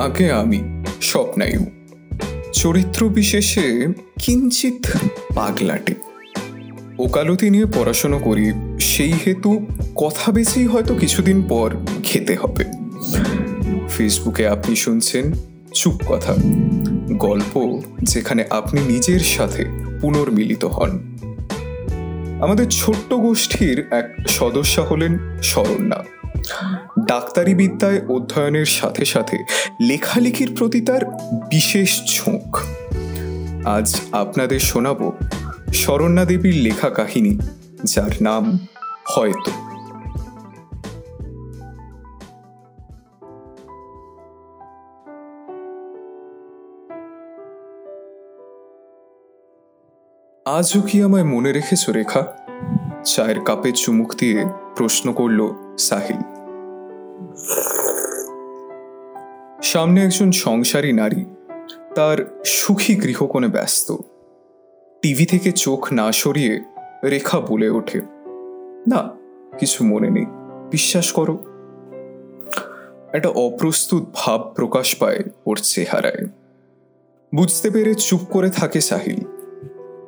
আগে আমি স্বপ্নায়ু চরিত্র বিশেষে কিঞ্চিত পাগলাটে। ওকালতি নিয়ে পড়াশোনা করি, সেই হেতু কথা বেছেই হয়তো কিছুদিন পর খেতে হবে। ফেসবুকে আপনি শুনছেন চুপ কথা। গল্প যেখানে আপনি নিজের সাথে পুনর্মিলিত হন। আমাদের ছোট্ট গোষ্ঠীর এক সদস্য হলেন শরণ্যা ডাক্তারি বিদ্যায় অধ্যয়নের সাথে সাথে লেখালেখির প্রতি তার বিশেষ ঝোঁক। আজ আপনাদের শোনাব শরণ্যা দেবীর লেখা কাহিনী, যার নাম হয়তো। আজও কি আমায় মনে রেখেছ রেখা? চায়ের কাপে চুমুক দিয়ে প্রশ্ন করল সাহিল। সামনে একজন সংসারী নারী। তার সুখী গৃহকোণে ব্যস্ত। টিভি থেকে চোখ না সরিয়ে রেখা বলে ওঠে। না, কিছু মনে নেই। বিশ্বাস করো। একটা অপ্রস্তুত ভাব প্রকাশ পায় ওর চেহারায়। বুঝতে পেরে চুপ করে থাকে সাহিল।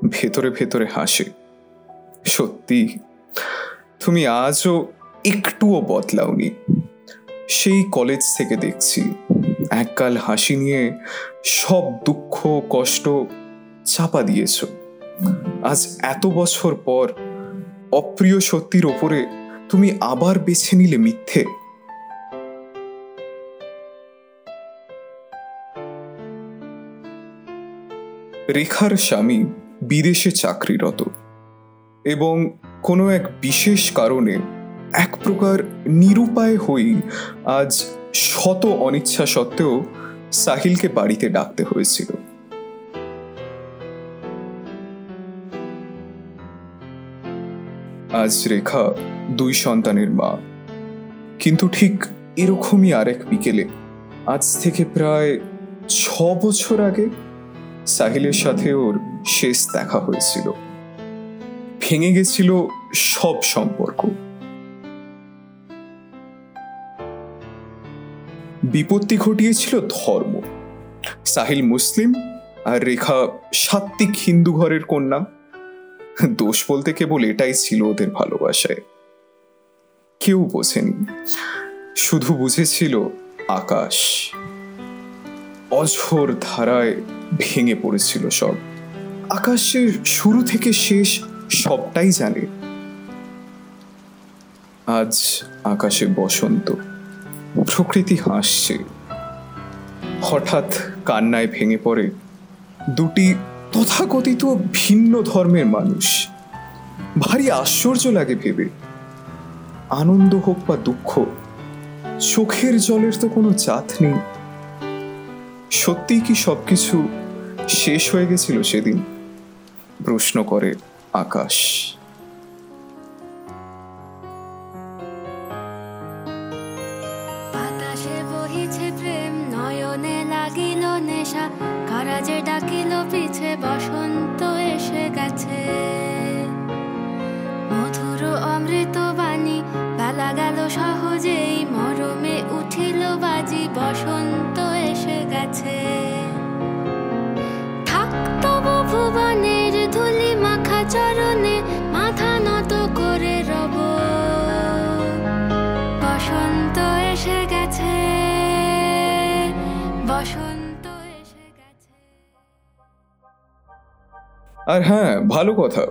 ভেতরে ভেতরে হাসে। সত্যি? তুমি আজও একটুও বদলাওনি। সেই কলেজ থেকে দেখছি। এককাল হাসি নিয়ে সব দুঃখ, কষ্ট চাপা দিয়েছ। আজ এত বছর পর অপ্রিয় সত্যির ওপরে তুমি আবার বেছে নিলে মিথ্যে। রেখার স্বামী বিদেশে চাকরিরত এবং কোনো এক বিশেষ কারণে এক প্রকার নিরুপায় হই আজ শত অনিচ্ছা সত্ত্বেও সাহিলকে বাড়িতে ডাকতে হয়েছিল। আজ রেখা দুই সন্তানের মা। কিন্তু ঠিক এরকমই আরেক বিকেলে, আজ থেকে প্রায় ছ বছর আগে সাহিলের সাথে ওর শেষ দেখা হয়েছিল। ভেঙে গেছিল সব সম্পর্ক। বিপত্তি ঘটিয়েছিল ধর্ম। সাহিল মুসলিম আর রেখা সাত্বিক হিন্দু ঘরের কন্যা। দোষ বলতে কেবল এটাই ছিল ওদের ভালোবাসায়। কেউ বোঝেনি, শুধু বুঝেছিল আকাশ। অঝোর ধারায় ভেঙে পড়েছিল সব। আকাশের শুরু থেকে শেষ সবটাই জানে। আজ আকাশে বসন্ত। প্রকৃতি হাসছে। হঠাৎ কান্নায় ভেঙে পড়ে দুটি তথাকথিত ভিন্ন ধর্মের মানুষ। ভারী আশ্চর্য লাগে ভেবে। আনন্দ হোক বা দুঃখ, চোখের জলের তো কোনো জাত নেই। সত্যিই কি সবকিছু শেষ হয়ে গেছিল সেদিন? প্রশ্ন করে আকাশ। বাতাসে বহিছে প্রেম, নয়নে লাগিল নেশা কারাজে ডাকিল পিছে, বসন্ত এসে গেছে। মধুর অমৃত বাণী, বেলা গেল সহজেই, মরমে উঠিল বাজি, বসন্ত এসে গেছে। আর হ্যাঁ ভালো কথা।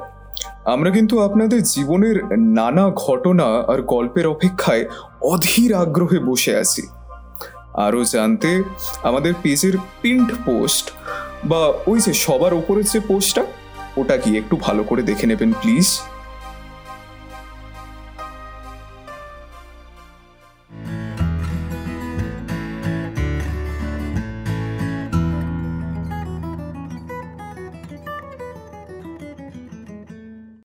আমরা কিন্তু আপনাদের জীবনের নানা ঘটনা আর গল্পের অপেক্ষায় অধীর আগ্রহে বসে আছি। আরও জানতে আমাদের পেজের পিন্ট পোস্ট বা ওই যে সবার ওপরের যে পোস্টটা, ওটা কি একটু ভালো করে দেখে নেবেন, প্লিজ।